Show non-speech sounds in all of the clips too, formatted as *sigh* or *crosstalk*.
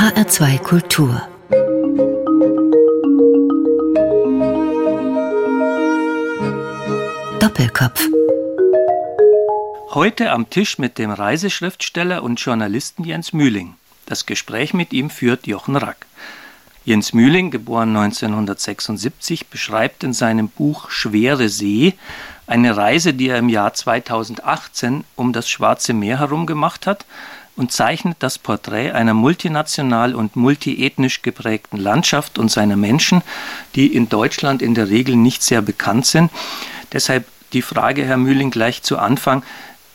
HR2 Kultur Doppelkopf Heute am Tisch mit dem Reiseschriftsteller und Journalisten Jens Mühling. Das Gespräch mit ihm führt Jochen Rack. Jens Mühling, geboren 1976, beschreibt in seinem Buch Schwere See eine Reise, die er im Jahr 2018 um das Schwarze Meer herum gemacht hat und zeichnet das Porträt einer multinational und multiethnisch geprägten Landschaft und seiner Menschen, die in Deutschland in der Regel nicht sehr bekannt sind. Deshalb die Frage, Herr Mühling, gleich zu Anfang.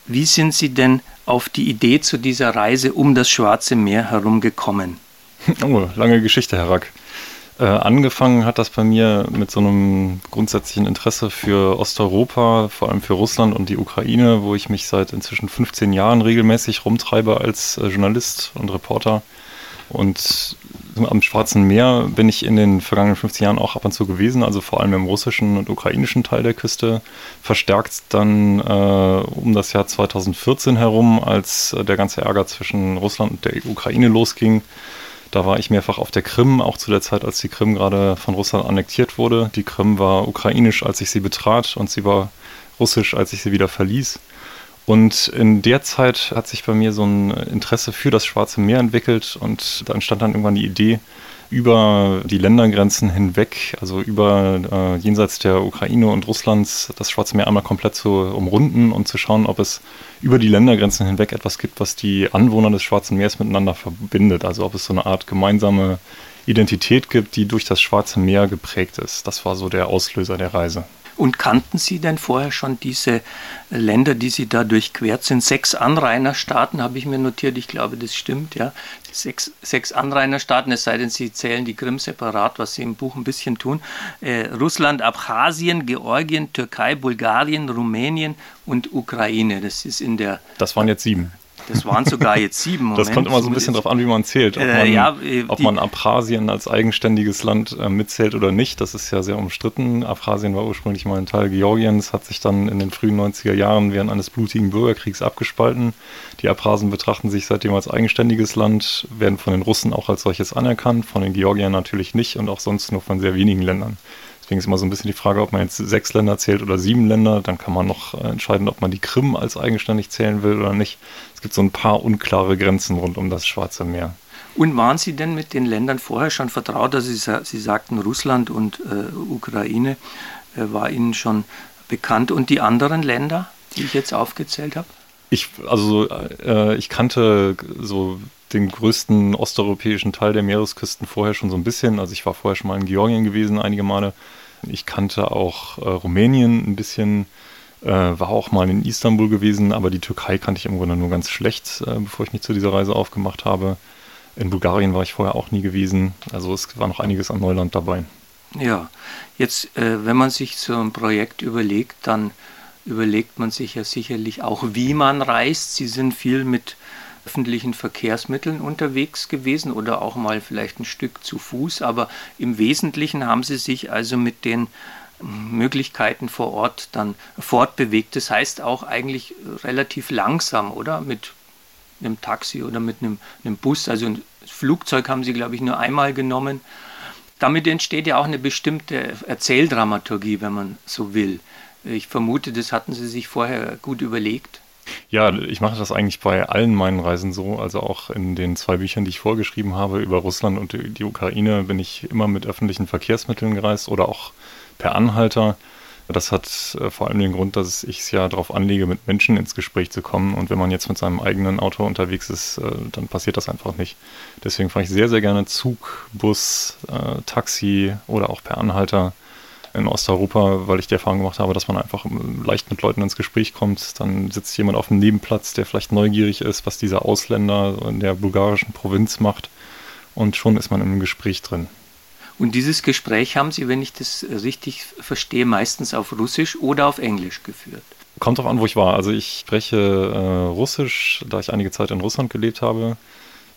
Wie sind Sie denn auf die Idee zu dieser Reise um das Schwarze Meer herum gekommen? Oh, lange Geschichte, Herr Rack. Äh, angefangen hat das bei mir mit so einem grundsätzlichen Interesse für Osteuropa, vor allem für Russland und die Ukraine, wo ich mich seit inzwischen 15 Jahren regelmäßig rumtreibe als äh, Journalist und Reporter. Und am Schwarzen Meer bin ich in den vergangenen 15 Jahren auch ab und zu gewesen, also vor allem im russischen und ukrainischen Teil der Küste. Verstärkt dann äh, um das Jahr 2014 herum, als äh, der ganze Ärger zwischen Russland und der Ukraine losging. Da war ich mehrfach auf der Krim, auch zu der Zeit, als die Krim gerade von Russland annektiert wurde. Die Krim war ukrainisch, als ich sie betrat, und sie war russisch, als ich sie wieder verließ. Und in der Zeit hat sich bei mir so ein Interesse für das Schwarze Meer entwickelt und da entstand dann irgendwann die Idee, über die Ländergrenzen hinweg, also über äh, jenseits der Ukraine und Russlands, das Schwarze Meer einmal komplett zu umrunden und zu schauen, ob es über die Ländergrenzen hinweg etwas gibt, was die Anwohner des Schwarzen Meeres miteinander verbindet. Also ob es so eine Art gemeinsame Identität gibt, die durch das Schwarze Meer geprägt ist. Das war so der Auslöser der Reise. Und kannten Sie denn vorher schon diese Länder, die Sie da durchquert sind? Sechs Anrainerstaaten habe ich mir notiert, ich glaube, das stimmt, ja. Sechs, sechs Anrainerstaaten, es sei denn, Sie zählen die Krim separat, was Sie im Buch ein bisschen tun. Äh, Russland, Abchasien, Georgien, Türkei, Bulgarien, Rumänien und Ukraine. Das ist in der. Das waren jetzt sieben. Das waren sogar *laughs* jetzt sieben. Moment. Das kommt immer so ein bisschen darauf an, wie man zählt. Ob, äh, man, ja, äh, ob man Abchasien als eigenständiges Land äh, mitzählt oder nicht, das ist ja sehr umstritten. Abchasien war ursprünglich mal ein Teil Georgiens, hat sich dann in den frühen 90er Jahren während eines blutigen Bürgerkriegs abgespalten. Die Abchasen betrachten sich seitdem als eigenständiges Land, werden von den Russen auch als solches anerkannt, von den Georgiern natürlich nicht und auch sonst nur von sehr wenigen Ländern. Deswegen ist immer so ein bisschen die Frage, ob man jetzt sechs Länder zählt oder sieben Länder. Dann kann man noch äh, entscheiden, ob man die Krim als eigenständig zählen will oder nicht. Es gibt so ein paar unklare Grenzen rund um das Schwarze Meer. Und waren Sie denn mit den Ländern vorher schon vertraut? Also Sie, Sie sagten, Russland und äh, Ukraine äh, war Ihnen schon bekannt. Und die anderen Länder, die ich jetzt aufgezählt habe? Ich, also äh, ich kannte so den größten osteuropäischen Teil der Meeresküsten vorher schon so ein bisschen. Also ich war vorher schon mal in Georgien gewesen, einige Male. Ich kannte auch äh, Rumänien ein bisschen, äh, war auch mal in Istanbul gewesen, aber die Türkei kannte ich im Grunde nur ganz schlecht, äh, bevor ich mich zu dieser Reise aufgemacht habe. In Bulgarien war ich vorher auch nie gewesen. Also es war noch einiges an Neuland dabei. Ja, jetzt, äh, wenn man sich so ein Projekt überlegt, dann überlegt man sich ja sicherlich auch, wie man reist. Sie sind viel mit öffentlichen Verkehrsmitteln unterwegs gewesen oder auch mal vielleicht ein Stück zu Fuß, aber im Wesentlichen haben sie sich also mit den Möglichkeiten vor Ort dann fortbewegt. Das heißt auch eigentlich relativ langsam, oder? Mit einem Taxi oder mit einem, einem Bus. Also ein Flugzeug haben sie, glaube ich, nur einmal genommen. Damit entsteht ja auch eine bestimmte Erzähldramaturgie, wenn man so will. Ich vermute, das hatten sie sich vorher gut überlegt. Ja, ich mache das eigentlich bei allen meinen Reisen so. Also auch in den zwei Büchern, die ich vorgeschrieben habe über Russland und die Ukraine, bin ich immer mit öffentlichen Verkehrsmitteln gereist oder auch per Anhalter. Das hat äh, vor allem den Grund, dass ich es ja darauf anlege, mit Menschen ins Gespräch zu kommen. Und wenn man jetzt mit seinem eigenen Auto unterwegs ist, äh, dann passiert das einfach nicht. Deswegen fahre ich sehr, sehr gerne Zug, Bus, äh, Taxi oder auch per Anhalter in Osteuropa, weil ich die Erfahrung gemacht habe, dass man einfach leicht mit Leuten ins Gespräch kommt. Dann sitzt jemand auf dem Nebenplatz, der vielleicht neugierig ist, was dieser Ausländer in der bulgarischen Provinz macht. Und schon ist man im Gespräch drin. Und dieses Gespräch haben Sie, wenn ich das richtig verstehe, meistens auf Russisch oder auf Englisch geführt? Kommt darauf an, wo ich war. Also ich spreche äh, Russisch, da ich einige Zeit in Russland gelebt habe.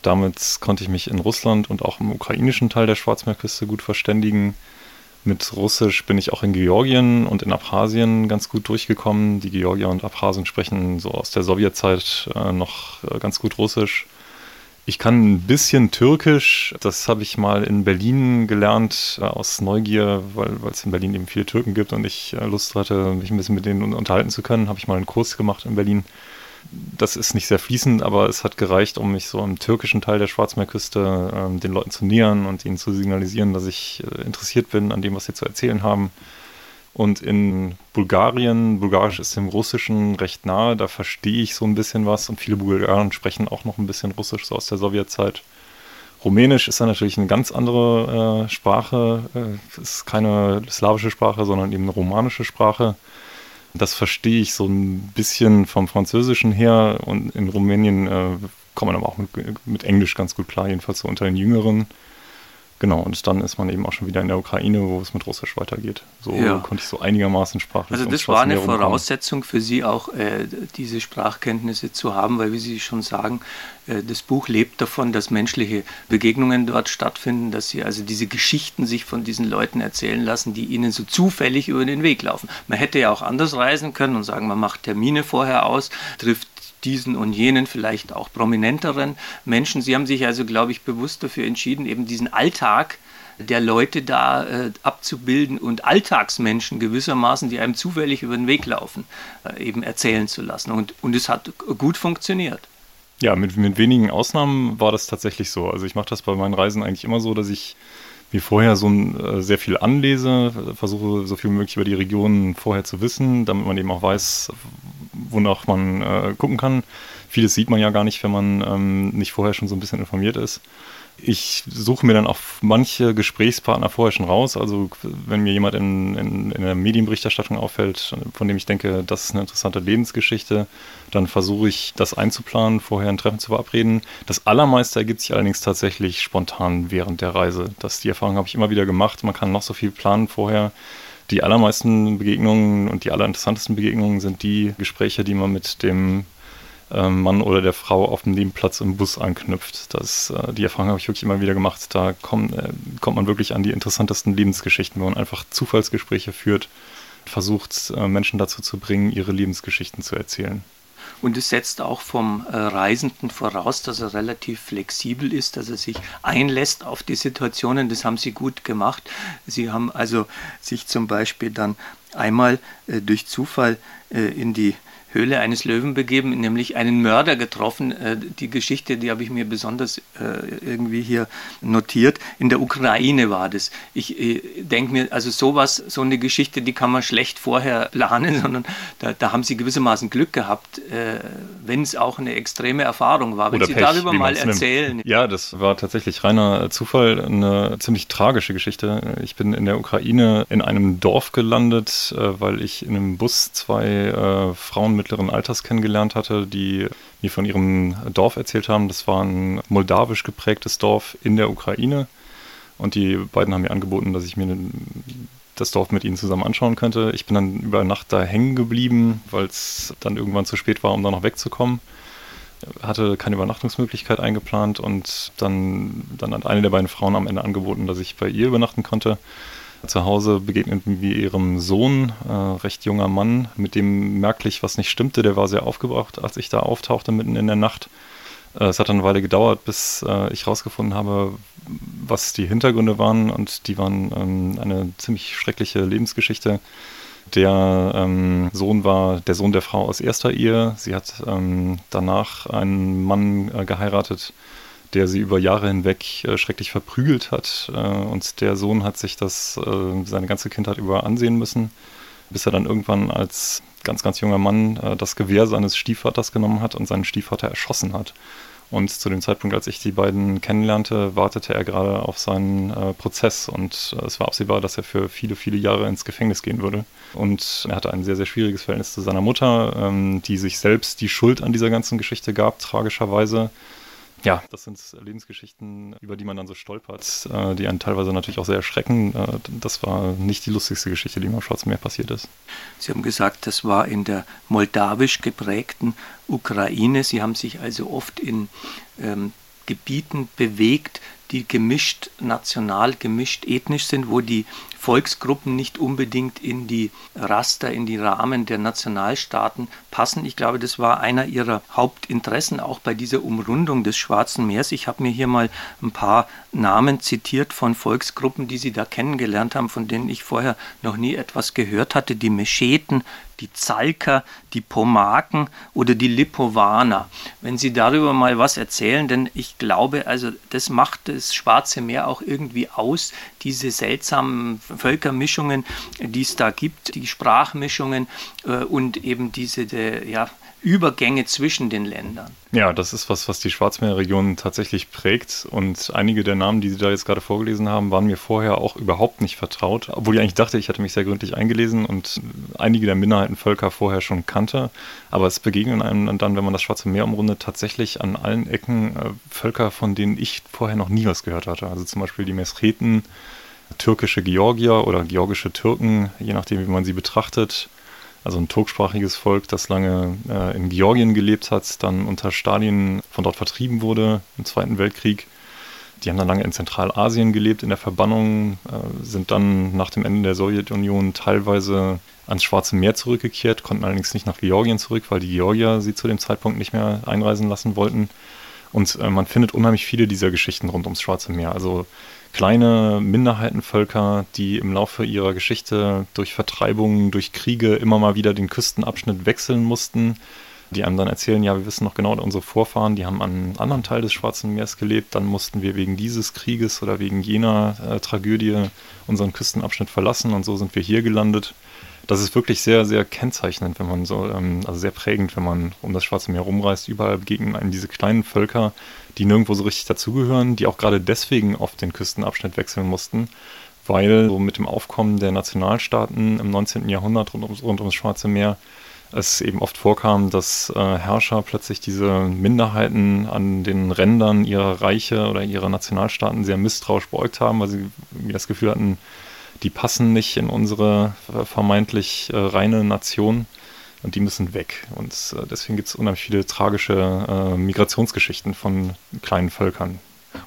Damit konnte ich mich in Russland und auch im ukrainischen Teil der Schwarzmeerküste gut verständigen. Mit Russisch bin ich auch in Georgien und in Abchasien ganz gut durchgekommen. Die Georgier und Abchasien sprechen so aus der Sowjetzeit äh, noch äh, ganz gut Russisch. Ich kann ein bisschen Türkisch. Das habe ich mal in Berlin gelernt, äh, aus Neugier, weil es in Berlin eben viele Türken gibt und ich äh, Lust hatte, mich ein bisschen mit denen unterhalten zu können. Habe ich mal einen Kurs gemacht in Berlin. Das ist nicht sehr fließend, aber es hat gereicht, um mich so im türkischen Teil der Schwarzmeerküste äh, den Leuten zu nähern und ihnen zu signalisieren, dass ich äh, interessiert bin an dem, was sie zu erzählen haben. Und in Bulgarien, Bulgarisch ist dem Russischen recht nahe, da verstehe ich so ein bisschen was und viele Bulgaren sprechen auch noch ein bisschen Russisch, so aus der Sowjetzeit. Rumänisch ist dann natürlich eine ganz andere äh, Sprache, äh, ist keine slawische Sprache, sondern eben eine romanische Sprache. Das verstehe ich so ein bisschen vom Französischen her und in Rumänien äh, kommt man aber auch mit, mit Englisch ganz gut klar, jedenfalls so unter den Jüngeren. Genau, und dann ist man eben auch schon wieder in der Ukraine, wo es mit Russisch weitergeht. So ja. konnte ich so einigermaßen sprachlich. Also das war eine Voraussetzung für Sie auch, äh, diese Sprachkenntnisse zu haben, weil wie Sie schon sagen, äh, das Buch lebt davon, dass menschliche Begegnungen dort stattfinden, dass Sie also diese Geschichten sich von diesen Leuten erzählen lassen, die Ihnen so zufällig über den Weg laufen. Man hätte ja auch anders reisen können und sagen, man macht Termine vorher aus, trifft diesen und jenen, vielleicht auch prominenteren Menschen. Sie haben sich also, glaube ich, bewusst dafür entschieden, eben diesen Alltag der Leute da äh, abzubilden und Alltagsmenschen gewissermaßen, die einem zufällig über den Weg laufen, äh, eben erzählen zu lassen. Und, und es hat gut funktioniert. Ja, mit, mit wenigen Ausnahmen war das tatsächlich so. Also ich mache das bei meinen Reisen eigentlich immer so, dass ich mir vorher so ein, äh, sehr viel anlese, versuche so viel wie möglich über die Region vorher zu wissen, damit man eben auch weiß, wonach man äh, gucken kann. Vieles sieht man ja gar nicht, wenn man ähm, nicht vorher schon so ein bisschen informiert ist. Ich suche mir dann auch manche Gesprächspartner vorher schon raus. Also wenn mir jemand in, in, in der Medienberichterstattung auffällt, von dem ich denke, das ist eine interessante Lebensgeschichte, dann versuche ich das einzuplanen, vorher ein Treffen zu verabreden. Das Allermeiste ergibt sich allerdings tatsächlich spontan während der Reise. Das, die Erfahrung habe ich immer wieder gemacht. Man kann noch so viel planen vorher die allermeisten Begegnungen und die allerinteressantesten Begegnungen sind die Gespräche, die man mit dem Mann oder der Frau auf dem Nebenplatz im Bus anknüpft. Das, äh, die Erfahrung habe ich wirklich immer wieder gemacht. Da kommt, äh, kommt man wirklich an die interessantesten Lebensgeschichten, wo man einfach Zufallsgespräche führt, versucht, äh, Menschen dazu zu bringen, ihre Lebensgeschichten zu erzählen. Und es setzt auch vom äh, Reisenden voraus, dass er relativ flexibel ist, dass er sich einlässt auf die Situationen. Das haben Sie gut gemacht. Sie haben also sich zum Beispiel dann einmal äh, durch Zufall äh, in die Höhle eines Löwen begeben, nämlich einen Mörder getroffen. Äh, die Geschichte, die habe ich mir besonders äh, irgendwie hier notiert. In der Ukraine war das. Ich äh, denke mir, also sowas, so eine Geschichte, die kann man schlecht vorher *laughs* planen, sondern da, da haben sie gewissermaßen Glück gehabt, wenn es auch eine extreme Erfahrung war. Wenn Oder Sie Pech, darüber mal erzählen. Nimmt. Ja, das war tatsächlich reiner Zufall, eine ziemlich tragische Geschichte. Ich bin in der Ukraine in einem Dorf gelandet, weil ich in einem Bus zwei Frauen mittleren Alters kennengelernt hatte, die mir von ihrem Dorf erzählt haben. Das war ein moldawisch geprägtes Dorf in der Ukraine. Und die beiden haben mir angeboten, dass ich mir das Dorf mit ihnen zusammen anschauen könnte. Ich bin dann über Nacht da hängen geblieben, weil es dann irgendwann zu spät war, um da noch wegzukommen. Hatte keine Übernachtungsmöglichkeit eingeplant und dann, dann hat eine der beiden Frauen am Ende angeboten, dass ich bei ihr übernachten konnte. Zu Hause begegneten wir ihrem Sohn, äh, recht junger Mann, mit dem merklich was nicht stimmte. Der war sehr aufgebracht, als ich da auftauchte mitten in der Nacht. Äh, es hat dann eine Weile gedauert, bis äh, ich herausgefunden habe, was die Hintergründe waren. Und die waren ähm, eine ziemlich schreckliche Lebensgeschichte. Der ähm, Sohn war der Sohn der Frau aus erster Ehe. Sie hat ähm, danach einen Mann äh, geheiratet, der sie über Jahre hinweg äh, schrecklich verprügelt hat. Äh, und der Sohn hat sich das äh, seine ganze Kindheit über ansehen müssen, bis er dann irgendwann als ganz, ganz junger Mann äh, das Gewehr seines Stiefvaters genommen hat und seinen Stiefvater erschossen hat. Und zu dem Zeitpunkt, als ich die beiden kennenlernte, wartete er gerade auf seinen äh, Prozess und äh, es war absehbar, dass er für viele, viele Jahre ins Gefängnis gehen würde. Und er hatte ein sehr, sehr schwieriges Verhältnis zu seiner Mutter, ähm, die sich selbst die Schuld an dieser ganzen Geschichte gab, tragischerweise ja, das sind Lebensgeschichten, über die man dann so stolpert, äh, die einen teilweise natürlich auch sehr erschrecken. Äh, das war nicht die lustigste Geschichte, die mir am Schwarzen Meer passiert ist. Sie haben gesagt, das war in der moldawisch geprägten Ukraine. Sie haben sich also oft in ähm, Gebieten bewegt, die gemischt national, gemischt ethnisch sind, wo die Volksgruppen nicht unbedingt in die Raster, in die Rahmen der Nationalstaaten passen. Ich glaube, das war einer ihrer Hauptinteressen auch bei dieser Umrundung des Schwarzen Meers. Ich habe mir hier mal ein paar Namen zitiert von Volksgruppen, die sie da kennengelernt haben, von denen ich vorher noch nie etwas gehört hatte. Die Mescheten, die Zalker, die Pomaken oder die Lipovaner. Wenn Sie darüber mal was erzählen, denn ich glaube, also das macht das Schwarze Meer auch irgendwie aus, diese seltsamen Völkermischungen, die es da gibt, die Sprachmischungen äh, und eben diese, ja, Übergänge zwischen den Ländern. Ja, das ist was, was die Schwarzmeerregion tatsächlich prägt. Und einige der Namen, die Sie da jetzt gerade vorgelesen haben, waren mir vorher auch überhaupt nicht vertraut. Obwohl ich eigentlich dachte, ich hätte mich sehr gründlich eingelesen und einige der Minderheitenvölker vorher schon kannte. Aber es begegnen einem dann, wenn man das Schwarze Meer umrundet, tatsächlich an allen Ecken äh, Völker, von denen ich vorher noch nie was gehört hatte. Also zum Beispiel die Mesreten, türkische Georgier oder georgische Türken, je nachdem, wie man sie betrachtet also ein turksprachiges Volk, das lange äh, in Georgien gelebt hat, dann unter Stalin von dort vertrieben wurde im Zweiten Weltkrieg. Die haben dann lange in Zentralasien gelebt, in der Verbannung, äh, sind dann nach dem Ende der Sowjetunion teilweise ans Schwarze Meer zurückgekehrt, konnten allerdings nicht nach Georgien zurück, weil die Georgier sie zu dem Zeitpunkt nicht mehr einreisen lassen wollten. Und äh, man findet unheimlich viele dieser Geschichten rund ums Schwarze Meer. Also kleine Minderheitenvölker, die im Laufe ihrer Geschichte durch Vertreibungen, durch Kriege immer mal wieder den Küstenabschnitt wechseln mussten, die einem dann erzählen, ja, wir wissen noch genau, unsere Vorfahren, die haben an einem anderen Teil des Schwarzen Meers gelebt, dann mussten wir wegen dieses Krieges oder wegen jener äh, Tragödie unseren Küstenabschnitt verlassen und so sind wir hier gelandet das ist wirklich sehr, sehr kennzeichnend, wenn man so, ähm, also sehr prägend, wenn man um das Schwarze Meer rumreist. Überall begegnen einem diese kleinen Völker, die nirgendwo so richtig dazugehören, die auch gerade deswegen oft den Küstenabschnitt wechseln mussten, weil so mit dem Aufkommen der Nationalstaaten im 19. Jahrhundert rund ums, rund ums Schwarze Meer es eben oft vorkam, dass äh, Herrscher plötzlich diese Minderheiten an den Rändern ihrer Reiche oder ihrer Nationalstaaten sehr misstrauisch beäugt haben, weil sie das Gefühl hatten, die passen nicht in unsere äh, vermeintlich äh, reine Nation und die müssen weg. Und äh, deswegen gibt es unheimlich viele tragische äh, Migrationsgeschichten von kleinen Völkern.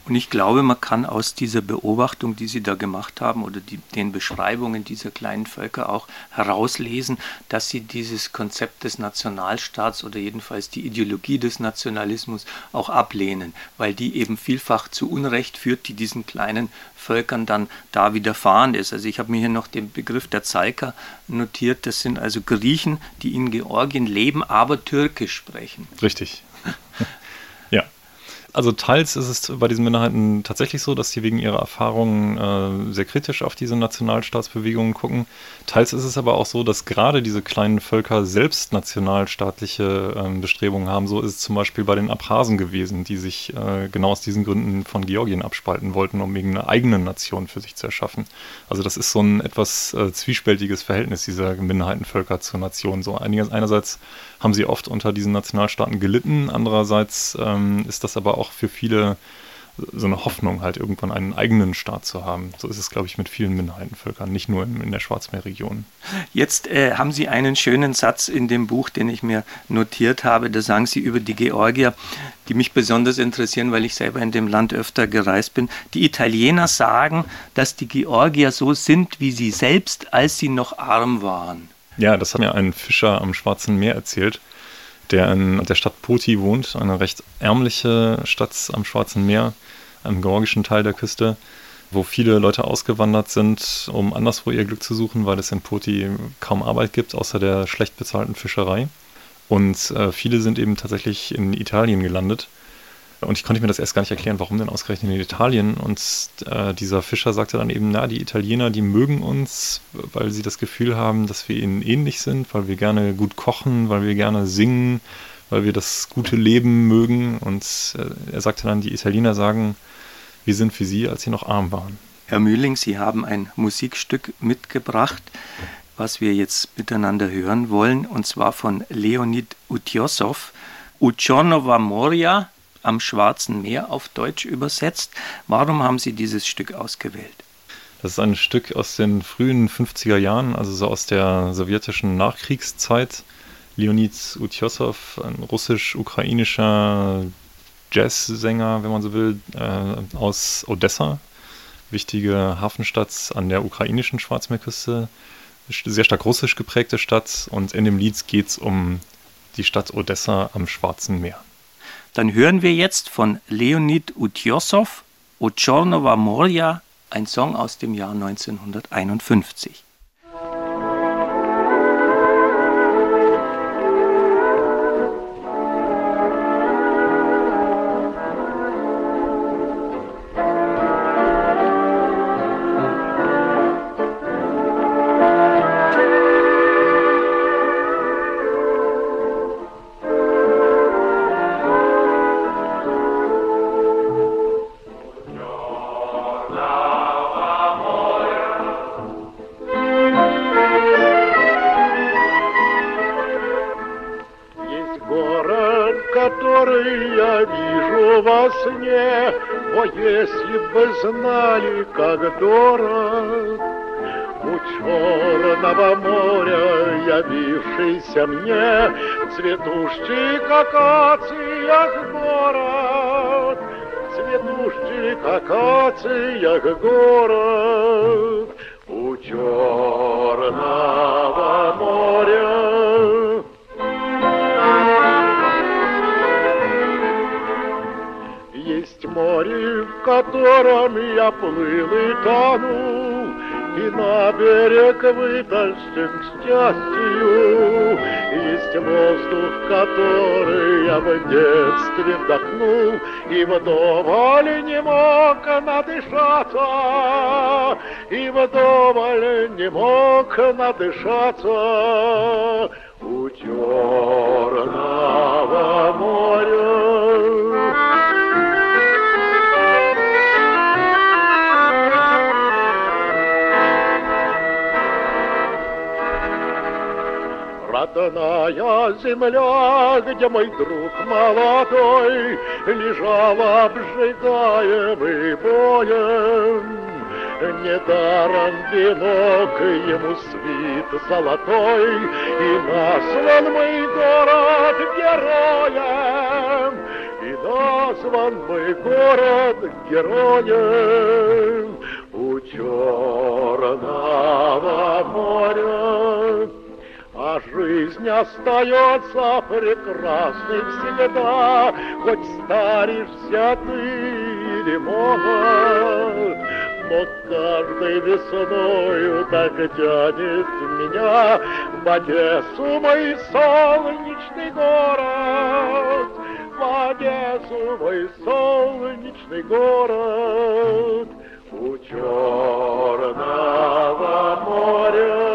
Und ich glaube, man kann aus dieser Beobachtung, die Sie da gemacht haben, oder die, den Beschreibungen dieser kleinen Völker auch herauslesen, dass Sie dieses Konzept des Nationalstaats oder jedenfalls die Ideologie des Nationalismus auch ablehnen, weil die eben vielfach zu Unrecht führt, die diesen kleinen Völkern dann da widerfahren ist. Also ich habe mir hier noch den Begriff der Zalker notiert. Das sind also Griechen, die in Georgien leben, aber Türkisch sprechen. Richtig. *laughs* Also teils ist es bei diesen Minderheiten tatsächlich so, dass sie wegen ihrer Erfahrungen äh, sehr kritisch auf diese Nationalstaatsbewegungen gucken. Teils ist es aber auch so, dass gerade diese kleinen Völker selbst nationalstaatliche äh, Bestrebungen haben. So ist es zum Beispiel bei den Abhasen gewesen, die sich äh, genau aus diesen Gründen von Georgien abspalten wollten, um eben eine eigene Nation für sich zu erschaffen. Also das ist so ein etwas äh, zwiespältiges Verhältnis dieser Minderheitenvölker zur Nation. So einerseits haben sie oft unter diesen Nationalstaaten gelitten. Andererseits ähm, ist das aber auch für viele so eine Hoffnung, halt irgendwann einen eigenen Staat zu haben. So ist es, glaube ich, mit vielen Minderheitenvölkern, nicht nur in, in der Schwarzmeerregion. Jetzt äh, haben Sie einen schönen Satz in dem Buch, den ich mir notiert habe. Da sagen Sie über die Georgier, die mich besonders interessieren, weil ich selber in dem Land öfter gereist bin. Die Italiener sagen, dass die Georgier so sind wie sie selbst, als sie noch arm waren. Ja, das hat mir ein Fischer am Schwarzen Meer erzählt, der in der Stadt Poti wohnt, eine recht ärmliche Stadt am Schwarzen Meer, im georgischen Teil der Küste, wo viele Leute ausgewandert sind, um anderswo ihr Glück zu suchen, weil es in Poti kaum Arbeit gibt, außer der schlecht bezahlten Fischerei. Und äh, viele sind eben tatsächlich in Italien gelandet und ich konnte mir das erst gar nicht erklären, warum denn ausgerechnet in Italien. Und äh, dieser Fischer sagte dann eben, na, die Italiener, die mögen uns, weil sie das Gefühl haben, dass wir ihnen ähnlich sind, weil wir gerne gut kochen, weil wir gerne singen, weil wir das gute Leben mögen. Und äh, er sagte dann, die Italiener sagen, wir sind für sie, als sie noch arm waren. Herr Mühling, Sie haben ein Musikstück mitgebracht, was wir jetzt miteinander hören wollen, und zwar von Leonid Utjossow. Uchonova Moria am Schwarzen Meer auf Deutsch übersetzt. Warum haben Sie dieses Stück ausgewählt? Das ist ein Stück aus den frühen 50er Jahren, also so aus der sowjetischen Nachkriegszeit. Leonid Utjossow, ein russisch-ukrainischer Jazzsänger, wenn man so will, äh, aus Odessa, wichtige Hafenstadt an der ukrainischen Schwarzmeerküste, sehr stark russisch geprägte Stadt. Und in dem Lied geht es um die Stadt Odessa am Schwarzen Meer. Dann hören wir jetzt von Leonid Utjossow, Ochornova Morja, ein Song aus dem Jahr 1951. Явившийся мне Цветущий акациях город Цветущий акациях город У черного моря Есть море, в котором я плыл и тонул, И на берег вытащен к счастью. Есть воздух, который я в детстве вдохнул, И вдоволь не мог надышаться, И вдоволь не мог надышаться у черного моря. Родная земля, где мой друг молодой Лежал обжигаемый боем. Недаром венок ему свит золотой, И назван мой город героем, И назван мой город героем у Черного моря. А жизнь остается прекрасной всегда, Хоть старишься ты или молод. Но каждой весною так тянет меня В Одессу мой солнечный город, В Одессу мой солнечный город, У Черного моря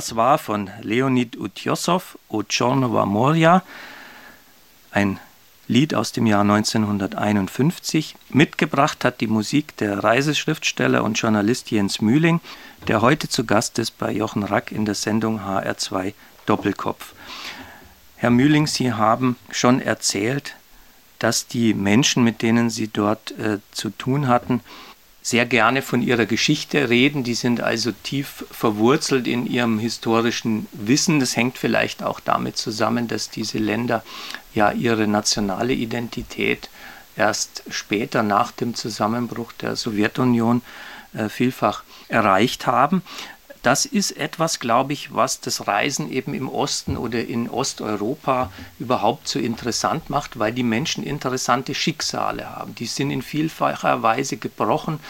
Das war von Leonid Utjossow, O Chornova Moria, ein Lied aus dem Jahr 1951. Mitgebracht hat die Musik der Reiseschriftsteller und Journalist Jens Mühling, der heute zu Gast ist bei Jochen Rack in der Sendung HR2 Doppelkopf. Herr Mühling, Sie haben schon erzählt, dass die Menschen, mit denen Sie dort äh, zu tun hatten, sehr gerne von ihrer Geschichte reden. Die sind also tief verwurzelt in ihrem historischen Wissen. Das hängt vielleicht auch damit zusammen, dass diese Länder ja ihre nationale Identität erst später nach dem Zusammenbruch der Sowjetunion äh, vielfach erreicht haben. Das ist etwas, glaube ich, was das Reisen eben im Osten oder in Osteuropa überhaupt so interessant macht, weil die Menschen interessante Schicksale haben. Die sind in vielfacher Weise gebrochen.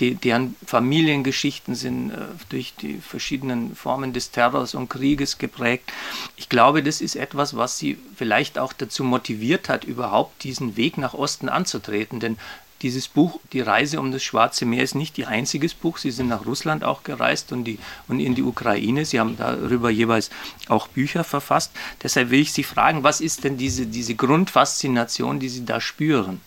Die, deren Familiengeschichten sind äh, durch die verschiedenen Formen des Terrors und Krieges geprägt. Ich glaube, das ist etwas, was sie vielleicht auch dazu motiviert hat, überhaupt diesen Weg nach Osten anzutreten. Denn dieses Buch, Die Reise um das Schwarze Meer, ist nicht ihr einziges Buch. Sie sind nach Russland auch gereist und, die, und in die Ukraine. Sie haben darüber jeweils auch Bücher verfasst. Deshalb will ich Sie fragen, was ist denn diese, diese Grundfaszination, die Sie da spüren?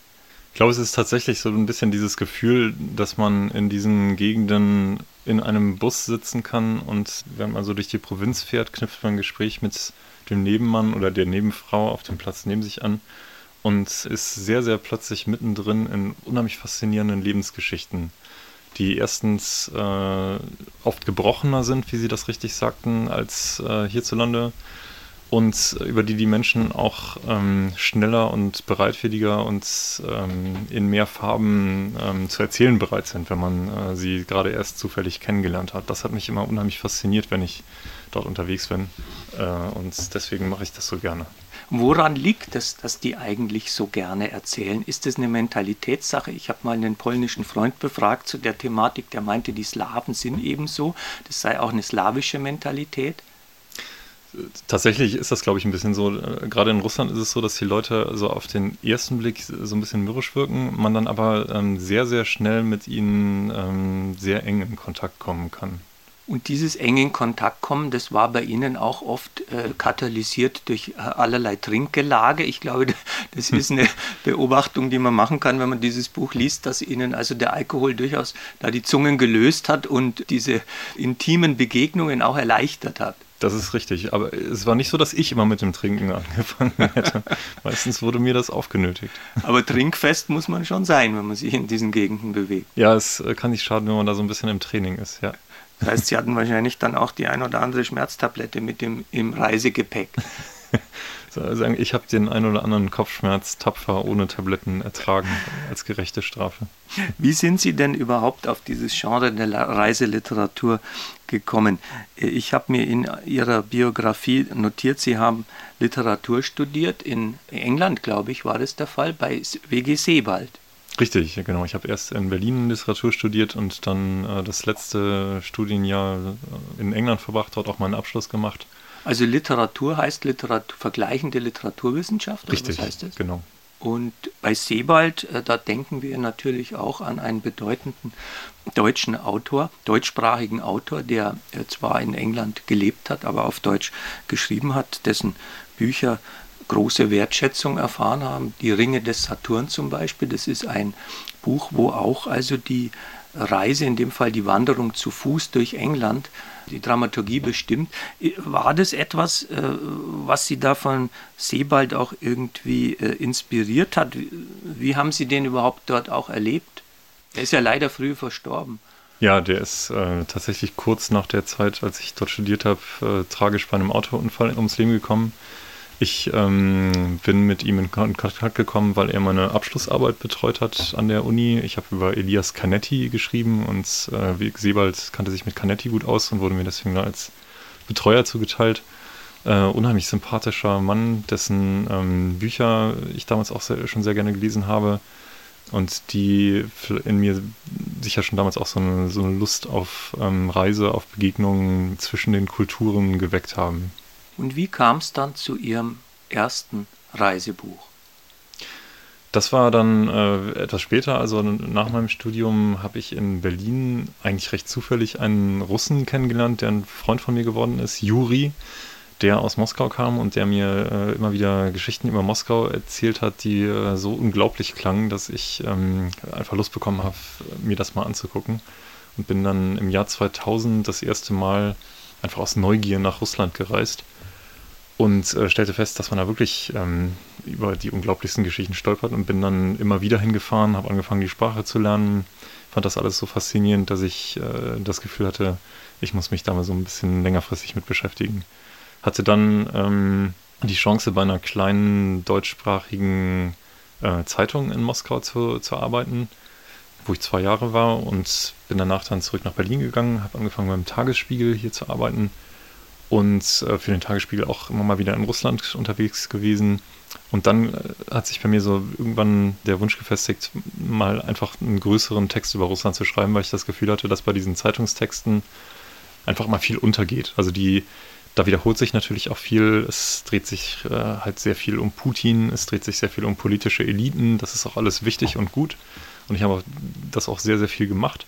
Ich glaube, es ist tatsächlich so ein bisschen dieses Gefühl, dass man in diesen Gegenden in einem Bus sitzen kann und wenn man so durch die Provinz fährt, knüpft man ein Gespräch mit dem Nebenmann oder der Nebenfrau auf dem Platz neben sich an und ist sehr, sehr plötzlich mittendrin in unheimlich faszinierenden Lebensgeschichten, die erstens äh, oft gebrochener sind, wie Sie das richtig sagten, als äh, hierzulande und über die die Menschen auch ähm, schneller und bereitwilliger und ähm, in mehr Farben ähm, zu erzählen bereit sind, wenn man äh, sie gerade erst zufällig kennengelernt hat. Das hat mich immer unheimlich fasziniert, wenn ich dort unterwegs bin äh, und deswegen mache ich das so gerne. Woran liegt es, dass die eigentlich so gerne erzählen? Ist es eine Mentalitätssache? Ich habe mal einen polnischen Freund befragt zu der Thematik, der meinte, die Slawen sind ebenso. Das sei auch eine slawische Mentalität. Tatsächlich ist das, glaube ich, ein bisschen so. Äh, gerade in Russland ist es so, dass die Leute so auf den ersten Blick so ein bisschen mürrisch wirken, man dann aber ähm, sehr, sehr schnell mit ihnen ähm, sehr eng in Kontakt kommen kann. Und dieses eng in Kontakt kommen, das war bei Ihnen auch oft äh, katalysiert durch äh, allerlei Trinkgelage. Ich glaube, *laughs* das ist eine Beobachtung, die man machen kann, wenn man dieses Buch liest, dass Ihnen also der Alkohol durchaus da die Zungen gelöst hat und diese intimen Begegnungen auch erleichtert hat. Das ist richtig. Aber es war nicht so, dass ich immer mit dem Trinken angefangen *laughs* hätte. Meistens wurde mir das aufgenötigt. Aber trinkfest muss man schon sein, wenn man sich in diesen Gegenden bewegt. Ja, es äh, kann nicht schaden, wenn man da so ein bisschen im Training ist, ja. Das heißt, Sie hatten wahrscheinlich dann auch die ein oder andere Schmerztablette mit dem, im Reisegepäck. *laughs* sagen, ich habe den ein oder anderen Kopfschmerz tapfer ohne Tabletten ertragen als gerechte Strafe. Wie sind Sie denn überhaupt auf dieses Genre der Reiseliteratur gekommen? Ich habe mir in Ihrer Biografie notiert, Sie haben Literatur studiert in England, glaube ich, war das der Fall, bei WG Sebald. Richtig, genau. Ich habe erst in Berlin Literatur studiert und dann äh, das letzte Studienjahr in England verbracht, dort auch meinen Abschluss gemacht. Also Literatur heißt Literatur, vergleichende Literaturwissenschaft? Richtig, was heißt das? genau. Und bei Sebald, äh, da denken wir natürlich auch an einen bedeutenden deutschen Autor, deutschsprachigen Autor, der äh, zwar in England gelebt hat, aber auf Deutsch geschrieben hat, dessen Bücher große Wertschätzung erfahren haben. Die Ringe des Saturn zum Beispiel, das ist ein Buch, wo auch also die Reise, in dem Fall die Wanderung zu Fuß durch England, die Dramaturgie bestimmt. War das etwas, äh, was Sie da von Sebald auch irgendwie äh, inspiriert hat? Wie haben Sie den überhaupt dort auch erlebt? Er ist ja leider früh verstorben. Ja, der ist äh, tatsächlich kurz nach der Zeit, als ich dort studiert habe, äh, tragisch bei einem Autounfall ums Leben gekommen. Ich ähm, bin mit ihm in Kontakt gekommen, weil er meine Abschlussarbeit betreut hat an der Uni. Ich habe über Elias Canetti geschrieben und äh, Sebald kannte sich mit Canetti gut aus und wurde mir deswegen als Betreuer zugeteilt. Äh, unheimlich sympathischer Mann, dessen ähm, Bücher ich damals auch sehr, schon sehr gerne gelesen habe und die in mir sicher schon damals auch so eine, so eine Lust auf ähm, Reise, auf Begegnungen zwischen den Kulturen geweckt haben. Und wie kam es dann zu Ihrem ersten Reisebuch? Das war dann äh, etwas später, also nach meinem Studium habe ich in Berlin eigentlich recht zufällig einen Russen kennengelernt, der ein Freund von mir geworden ist, Juri, der aus Moskau kam und der mir äh, immer wieder Geschichten über Moskau erzählt hat, die äh, so unglaublich klangen, dass ich ähm, einfach Lust bekommen habe, mir das mal anzugucken. Und bin dann im Jahr 2000 das erste Mal einfach aus Neugier nach Russland gereist und äh, stellte fest, dass man da wirklich ähm, über die unglaublichsten Geschichten stolpert und bin dann immer wieder hingefahren, habe angefangen, die Sprache zu lernen, fand das alles so faszinierend, dass ich äh, das Gefühl hatte, ich muss mich da mal so ein bisschen längerfristig mit beschäftigen. Hatte dann ähm, die Chance, bei einer kleinen deutschsprachigen äh, Zeitung in Moskau zu, zu arbeiten, wo ich zwei Jahre war und bin danach dann zurück nach Berlin gegangen, habe angefangen beim Tagesspiegel hier zu arbeiten und äh, für den Tagesspiegel auch immer mal wieder in Russland unterwegs gewesen. Und dann äh, hat sich bei mir so irgendwann der Wunsch gefestigt, mal einfach einen größeren Text über Russland zu schreiben, weil ich das Gefühl hatte, dass bei diesen Zeitungstexten einfach mal viel untergeht. Also die, da wiederholt sich natürlich auch viel. Es dreht sich äh, halt sehr viel um Putin, es dreht sich sehr viel um politische Eliten. Das ist auch alles wichtig und gut. Und ich habe das auch sehr, sehr viel gemacht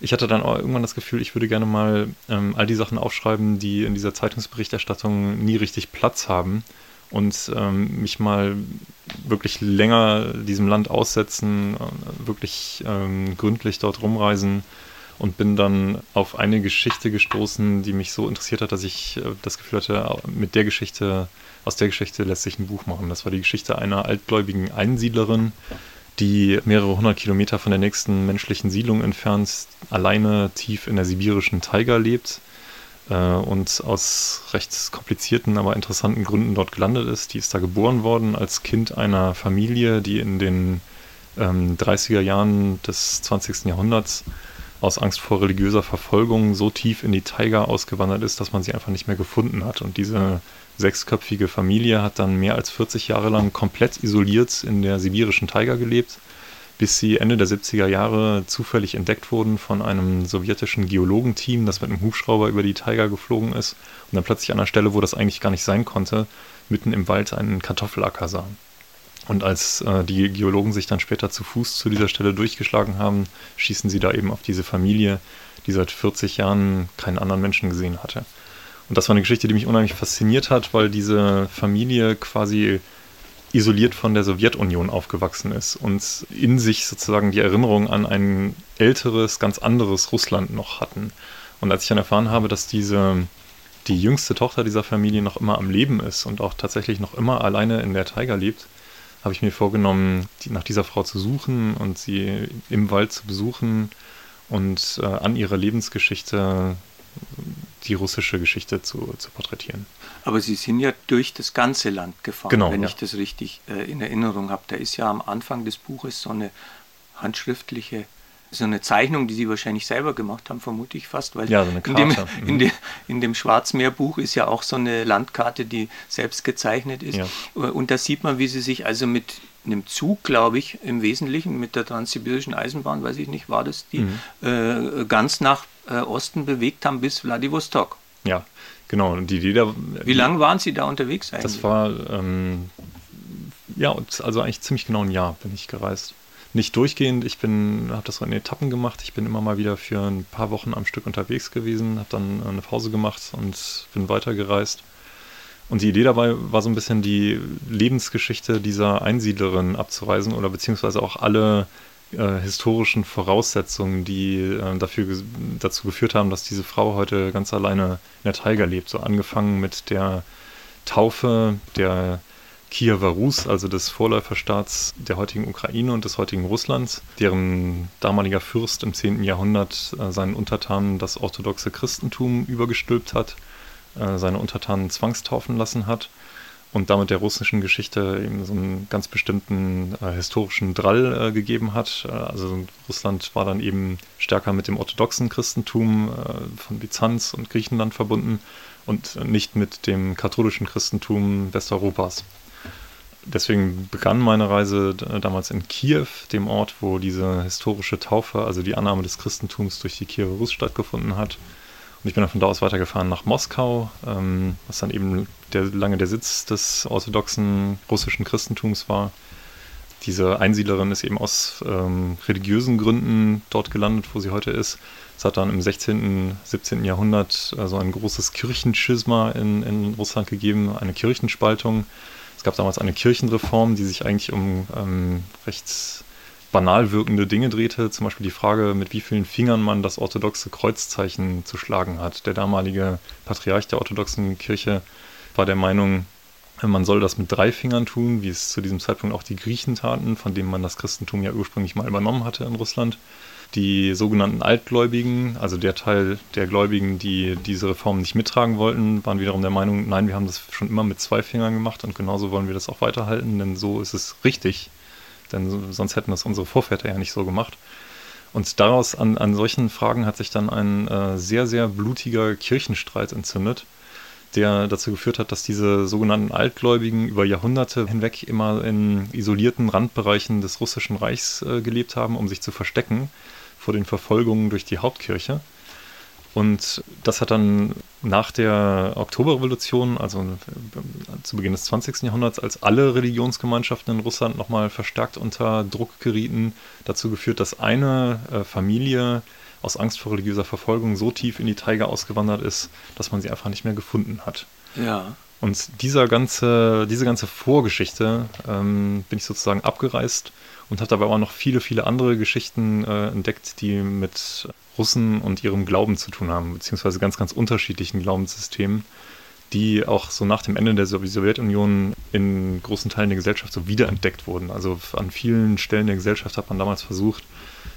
ich hatte dann irgendwann das Gefühl, ich würde gerne mal ähm, all die Sachen aufschreiben, die in dieser Zeitungsberichterstattung nie richtig Platz haben und ähm, mich mal wirklich länger diesem Land aussetzen, äh, wirklich ähm, gründlich dort rumreisen und bin dann auf eine Geschichte gestoßen, die mich so interessiert hat, dass ich äh, das Gefühl hatte, mit der Geschichte, aus der Geschichte lässt sich ein Buch machen. Das war die Geschichte einer altgläubigen Einsiedlerin, die mehrere hundert Kilometer von der nächsten menschlichen Siedlung entfernt alleine tief in der sibirischen Taiga lebt äh, und aus recht komplizierten, aber interessanten Gründen dort gelandet ist. Die ist da geboren worden als Kind einer Familie, die in den ähm, 30er Jahren des 20. Jahrhunderts aus Angst vor religiöser Verfolgung so tief in die Taiga ausgewandert ist, dass man sie einfach nicht mehr gefunden hat. Und diese sechsköpfige Familie hat dann mehr als 40 Jahre lang komplett isoliert in der sibirischen Taiga gelebt, bis sie Ende der 70er Jahre zufällig entdeckt wurden von einem sowjetischen Geologenteam, das mit einem Hubschrauber über die Taiga geflogen ist und dann plötzlich an einer Stelle, wo das eigentlich gar nicht sein konnte, mitten im Wald einen Kartoffelacker sah. Und als äh, die Geologen sich dann später zu Fuß zu dieser Stelle durchgeschlagen haben, schießen sie da eben auf diese Familie, die seit 40 Jahren keinen anderen Menschen gesehen hatte. Und das war eine Geschichte, die mich unheimlich fasziniert hat, weil diese Familie quasi isoliert von der Sowjetunion aufgewachsen ist und in sich sozusagen die Erinnerung an ein älteres, ganz anderes Russland noch hatten. Und als ich dann erfahren habe, dass diese die jüngste Tochter dieser Familie noch immer am Leben ist und auch tatsächlich noch immer alleine in der Taiga lebt, habe ich mir vorgenommen, die, nach dieser Frau zu suchen und sie im Wald zu besuchen und äh, an ihrer Lebensgeschichte die russische Geschichte zu, zu porträtieren. Aber Sie sind ja durch das ganze Land gefahren, genau, wenn ja. ich das richtig äh, in Erinnerung habe. Da ist ja am Anfang des Buches so eine handschriftliche so eine Zeichnung, die Sie wahrscheinlich selber gemacht haben, vermute ich fast, weil ja, so eine in, dem, Karte. Mhm. in, de, in dem Schwarzmeerbuch ist ja auch so eine Landkarte, die selbst gezeichnet ist. Ja. Und da sieht man, wie Sie sich also mit einem Zug, glaube ich, im Wesentlichen mit der transsibirischen Eisenbahn, weiß ich nicht, war das die, Mhm. äh, ganz nach äh, Osten bewegt haben bis Vladivostok. Ja, genau. Und die Idee da, Wie lange waren Sie da unterwegs eigentlich? Das war, ähm, ja, also eigentlich ziemlich genau ein Jahr bin ich gereist. Nicht durchgehend, ich bin, habe das so in Etappen gemacht. Ich bin immer mal wieder für ein paar Wochen am Stück unterwegs gewesen, habe dann eine Pause gemacht und bin weitergereist. Und die Idee dabei war so ein bisschen die Lebensgeschichte dieser Einsiedlerin abzureisen oder beziehungsweise auch alle äh, historischen Voraussetzungen, die äh, dafür dazu geführt haben, dass diese Frau heute ganz alleine in der Taiga lebt. So angefangen mit der Taufe der Kiewer Rus, also des Vorläuferstaats der heutigen Ukraine und des heutigen Russlands, deren damaliger Fürst im 10. Jahrhundert äh, seinen Untertanen das orthodoxe Christentum übergestülpt hat, äh, seine Untertanen zwangstaufen lassen hat und damit der russischen Geschichte eben so einen ganz bestimmten äh, historischen Drall äh, gegeben hat. Äh, also Russland war dann eben stärker mit dem orthodoxen Christentum äh, von Byzanz und Griechenland verbunden und nicht mit dem katholischen Christentum Westeuropas. Deswegen begann meine Reise damals in Kiew, dem Ort, wo diese historische Taufe, also die Annahme des Christentums durch die Kiewer Rus stattgefunden hat. Und ich bin dann von da aus weitergefahren nach Moskau, ähm, was dann eben der, lange der Sitz des orthodoxen russischen Christentums war. Diese Einsiedlerin ist eben aus ähm, religiösen Gründen dort gelandet, wo sie heute ist. Es hat dann im 16., 17. Jahrhundert so ein großes Kirchenschisma in, in Russland gegeben, eine Kirchenspaltung. Es gab damals eine Kirchenreform, die sich eigentlich um ähm, recht banal wirkende Dinge drehte. Zum Beispiel die Frage, mit wie vielen Fingern man das orthodoxe Kreuzzeichen zu schlagen hat. Der damalige Patriarch der orthodoxen Kirche war der Meinung, man soll das mit drei Fingern tun, wie es zu diesem Zeitpunkt auch die Griechen taten, von denen man das Christentum ja ursprünglich mal übernommen hatte in Russland. Die sogenannten Altgläubigen, also der Teil der Gläubigen, die diese Reform nicht mittragen wollten, waren wiederum der Meinung, nein, wir haben das schon immer mit zwei Fingern gemacht und genauso wollen wir das auch weiterhalten, denn so ist es richtig. Denn so- sonst hätten das unsere Vorväter ja nicht so gemacht. Und daraus an, an solchen Fragen hat sich dann ein äh, sehr, sehr blutiger Kirchenstreit entzündet, der dazu geführt hat, dass diese sogenannten Altgläubigen über Jahrhunderte hinweg immer in isolierten Randbereichen des russischen Reichs äh, gelebt haben, um sich zu verstecken vor den Verfolgungen durch die Hauptkirche. Und das hat dann nach der Oktoberrevolution, also zu Beginn des 20. Jahrhunderts, als alle Religionsgemeinschaften in Russland nochmal verstärkt unter Druck gerieten, dazu geführt, dass eine äh, Familie aus Angst vor religiöser Verfolgung so tief in die Taiga ausgewandert ist, dass man sie einfach nicht mehr gefunden hat. Ja. Und dieser ganze, diese ganze Vorgeschichte ähm, bin ich sozusagen abgereist und habe dabei auch noch viele, viele andere Geschichten äh, entdeckt, die mit Russen und ihrem Glauben zu tun haben, beziehungsweise ganz, ganz unterschiedlichen Glaubenssystemen, die auch so nach dem Ende der Sowjetunion in großen Teilen der Gesellschaft so wiederentdeckt wurden. Also an vielen Stellen der Gesellschaft hat man damals versucht,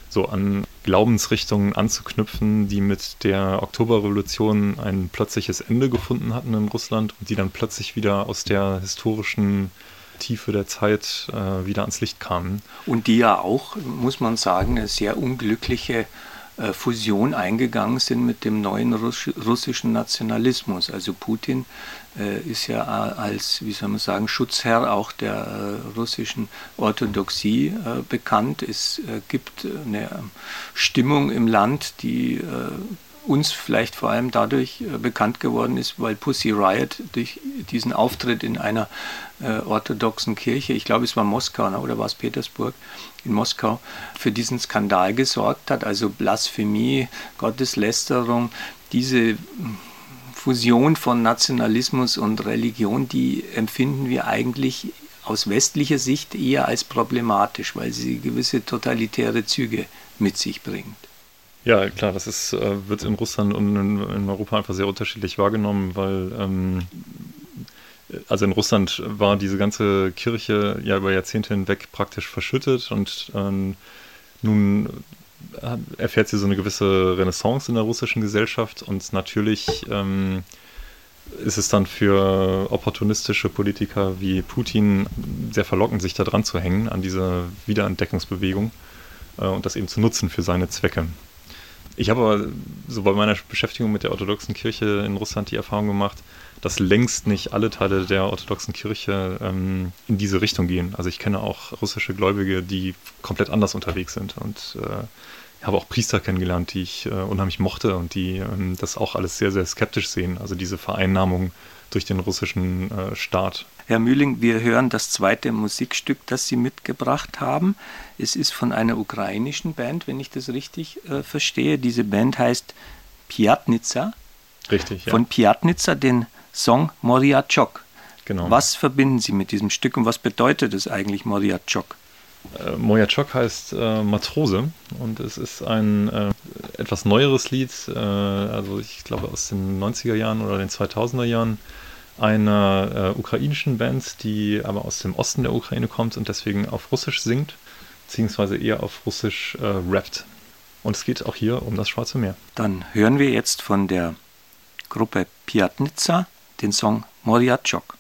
so an Glaubensrichtungen anzuknüpfen, die mit der Oktoberrevolution ein plötzliches Ende gefunden hatten in Russland und die dann plötzlich wieder aus der historischen Tiefe der Zeit äh, wieder ans Licht kamen. Und die ja auch, muss man sagen, eine sehr unglückliche Fusion eingegangen sind mit dem neuen russischen Nationalismus. Also Putin äh, ist ja als, wie soll man sagen, Schutzherr auch der äh, russischen Orthodoxie bekannt. Es gibt eine Stimmung im Land, die uns vielleicht vor allem dadurch äh, bekannt geworden ist, weil Pussy Riot durch diesen Auftritt in einer äh, orthodoxen Kirche, ich glaube es war Moskau ne, oder war es Petersburg, in Moskau, für diesen Skandal gesorgt hat, also Blasphemie, Gotteslästerung, diese Fusion von Nationalismus und Religion, die empfinden wir eigentlich aus westlicher Sicht eher als problematisch, weil sie gewisse totalitäre Züge mit sich bringt. Ja, klar, das ist, äh, wird in Russland und in, Europa einfach sehr unterschiedlich wahrgenommen, weil ähm, also in Russland war diese ganze Kirche ja über Jahrzehnte hinweg praktisch verschüttet und ähm, nun erfährt sie so eine gewisse Renaissance in der russischen Gesellschaft und natürlich ähm, ist es dann für opportunistische Politiker wie Putin sehr verlockend, sich da dran zu hängen an diese Wiederentdeckungsbewegung äh, und das eben zu nutzen für seine Zwecke. Ich habe aber so bei meiner Beschäftigung mit der orthodoxen Kirche in Russland die Erfahrung gemacht, dass längst nicht alle Teile der orthodoxen Kirche ähm, in diese Richtung gehen. Also ich kenne auch russische Gläubige, die komplett anders unterwegs sind und äh, habe auch Priester kennengelernt, die ich äh, unheimlich mochte und die ähm, das auch alles sehr, sehr skeptisch sehen. Also diese Vereinnahmung durch den russischen äh, Staat. Herr Mühling, wir hören das zweite Musikstück, das Sie mitgebracht haben. Es ist von einer ukrainischen Band, wenn ich das richtig äh, verstehe. Diese Band heißt Piatnitsa. Richtig, ja. Von Piatnitsa den Song Moriachok. Genau. Was verbinden Sie mit diesem Stück und was bedeutet es eigentlich Moriachok? Äh, Moriachok heißt äh, Matrose und es ist ein äh, etwas neueres Lied, äh, also ich glaube aus den 90er Jahren oder den 2000er Jahren einer äh, ukrainischen Band, die aber aus dem Osten der Ukraine kommt und deswegen auf Russisch singt, beziehungsweise eher auf Russisch äh, rappt. Und es geht auch hier um das Schwarze Meer. Dann hören wir jetzt von der Gruppe Piatnitsa den Song Moriachok.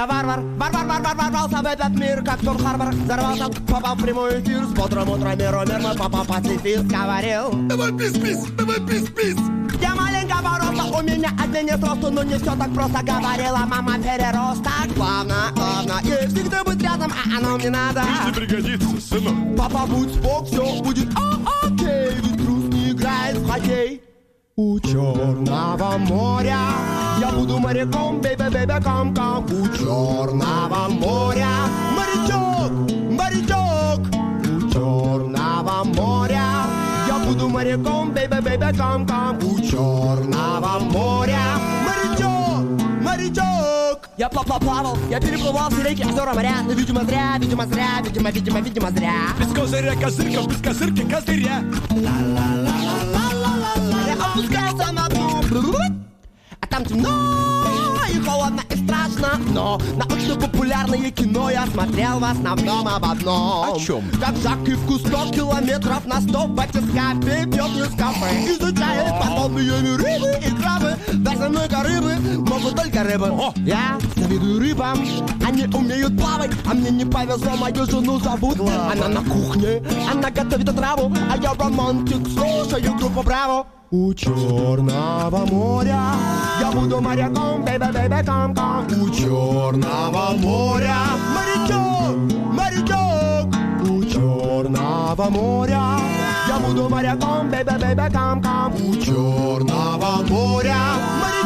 Я варвар, варвар, варвар, ворвался в этот мир, как Тор Харбор. Взорвался, попал в прямой эфир С бодрым утром миромерно папа пацифист. Говорил Давай пись-пись, давай пись-пись Я маленькая воровка, у меня один не росту Но не все так просто говорила мама переросток. Главное, главное, ей всегда быть рядом, а оно мне надо Ты пригодится, сынок. Папа, будь спок, все будет окей Ведь груз не играет в хоккей у Черного моря Я буду моряком, бейбе, бейбе, кам, кам У Черного моря Морячок, морячок У Черного моря Я буду моряком, бейбе, бейбе, кам, кам У Черного моря Морячок, морячок Я плавал, плавал, я переплывал все реки, озера, моря Но, видимо, зря, видимо, зря, видимо, видимо, видимо, зря Без козыря козырка, без козырки козыря Я там темно и холодно и страшно. Но научно-популярное кино я смотрел в основном об одном. О чем? Как Жак и в кустов километров на сто батискафе пьет из кафе. Изучает подводные миры и крабы со мной рыбы, могут только рыбы. О! Я завидую рыбам, они умеют плавать А мне не повезло, мою жену зовут. Она на кухне, она готовит отраву А я романтик, слушаю группу Браво у Черного моря. Я буду моряком, бейбе, бейбе, кам, кам У Черного моря. Морячок, морячок. У Черного моря. Я буду моряком, бейбе, бейбе, кам, кам У Черного моря. Морячок,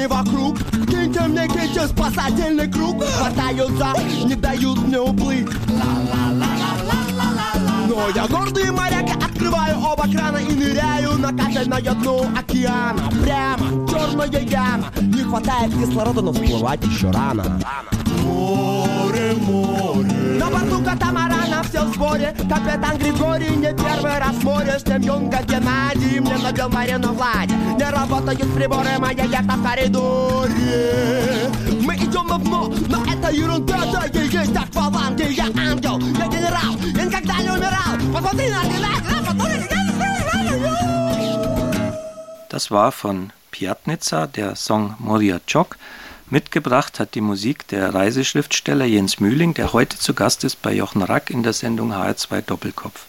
не вокруг. Киньте мне, киньте спасательный круг. Хватают за, не дают мне уплыть. Но я гордый моряк, я открываю оба крана и ныряю на капельное дно океана. Прямо, черная яма Не хватает кислорода, но всплывать еще рано. Море, море. На борту катамарана все в сборе Капитан Григорий не первый раз в море С ним Юнга Геннадий мне набил Марину Влади Не работают приборы, моя яхта в коридоре Мы идем на дно, но это ерунда Да я есть акваланг, я ангел, я генерал Я никогда не умирал Посмотри на меня, посмотри Das war von Piatnica, der Song Moria Chok. Mitgebracht hat die Musik der Reiseschriftsteller Jens Mühling, der heute zu Gast ist bei Jochen Rack in der Sendung HR2 Doppelkopf.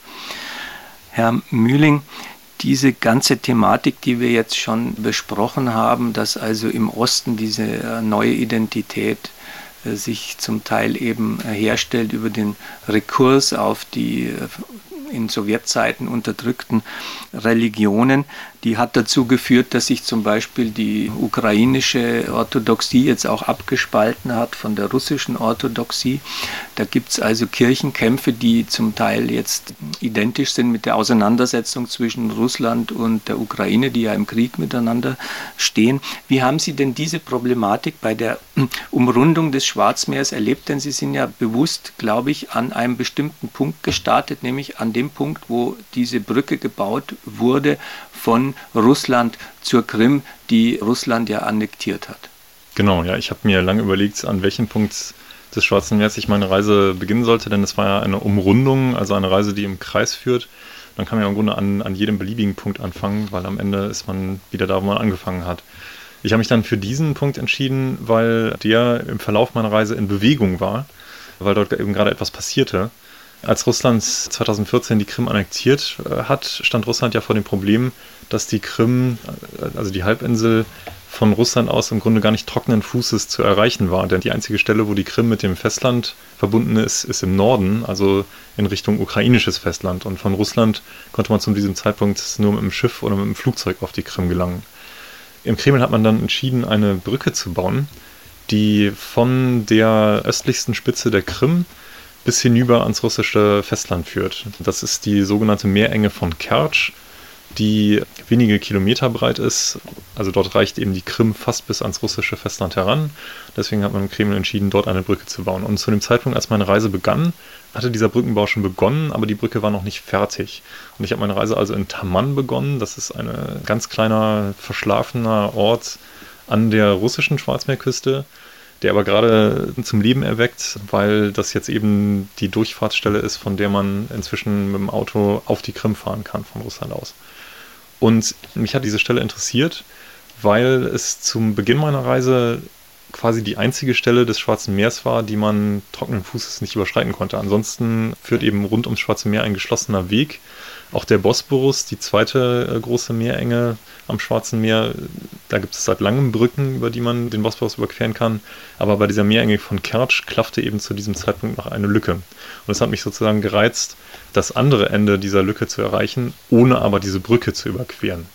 Herr Mühling, diese ganze Thematik, die wir jetzt schon besprochen haben, dass also im Osten diese äh, neue Identität äh, sich zum Teil eben herstellt über den Rekurs auf die äh, in Sowjetzeiten unterdrückten Religionen, die hat dazu geführt, dass sich zum Beispiel die ukrainische Orthodoxie jetzt auch abgespalten hat von der russischen Orthodoxie. Da gibt es also Kirchenkämpfe, die zum Teil jetzt identisch sind mit der Auseinandersetzung zwischen Russland und der Ukraine, die ja im Krieg miteinander stehen. Wie haben Sie denn diese Problematik bei der Umrundung des Schwarzmeers erlebt? Denn Sie sind ja bewusst, glaube ich, an einem bestimmten Punkt gestartet, nämlich an dem Punkt, wo diese Brücke gebaut wurde von Russland zur Krim, die Russland ja annektiert hat. Genau, ja, ich habe mir lange überlegt, an welchem Punkt des Schwarzen Meers ich meine Reise beginnen sollte, denn es war ja eine Umrundung, also eine Reise, die im Kreis führt. Dann kann man ja im Grunde an, an jedem beliebigen Punkt anfangen, weil am Ende ist man wieder da, wo man angefangen hat. Ich habe mich dann für diesen Punkt entschieden, weil der im Verlauf meiner Reise in Bewegung war, weil dort eben gerade etwas passierte. Als Russland 2014 die Krim annektiert äh, hat, stand Russland ja vor dem Problem, dass die Krim, äh, also die Halbinsel, von Russland aus im Grunde gar nicht trockenen Fußes zu erreichen war. Denn die einzige Stelle, wo die Krim mit dem Festland verbunden ist, ist im Norden, also in Richtung ukrainisches Festland. Und von Russland konnte man zu diesem Zeitpunkt nur mit dem Schiff oder mit dem Flugzeug auf die Krim gelangen. Im Kreml hat man dann entschieden, eine Brücke zu bauen, die von der östlichsten Spitze der Krim bis hinüber ans russische Festland führt. Das ist die sogenannte Meerenge von Kertsch, die wenige Kilometer breit ist. Also dort reicht eben die Krim fast bis ans russische Festland heran. Deswegen hat man im Kreml entschieden, dort eine Brücke zu bauen. Und zu dem Zeitpunkt, als meine Reise begann, hatte dieser Brückenbau schon begonnen, aber die Brücke war noch nicht fertig. Und ich habe meine Reise also in Taman begonnen. Das ist ein ganz kleiner, verschlafener Ort an der russischen Schwarzmeerküste der aber gerade zum Leben erweckt, weil das jetzt eben die Durchfahrtsstelle ist, von der man inzwischen mit dem Auto auf die Krim fahren kann von Russland aus. Und mich hat diese Stelle interessiert, weil es zum Beginn meiner Reise quasi die einzige Stelle des Schwarzen Meers war, die man trockenen Fußes nicht überschreiten konnte. Ansonsten führt eben rund ums Schwarze Meer ein geschlossener Weg. Auch der Bosporus, die zweite äh, große Meerenge am Schwarzen Meer, da gibt es seit langem Brücken, über die man den Bosporus überqueren kann. Aber bei dieser Meerenge von Kertsch klaffte eben zu diesem Zeitpunkt noch eine Lücke. Und es hat mich sozusagen gereizt, das andere Ende dieser Lücke zu erreichen, ohne aber diese Brücke zu überqueren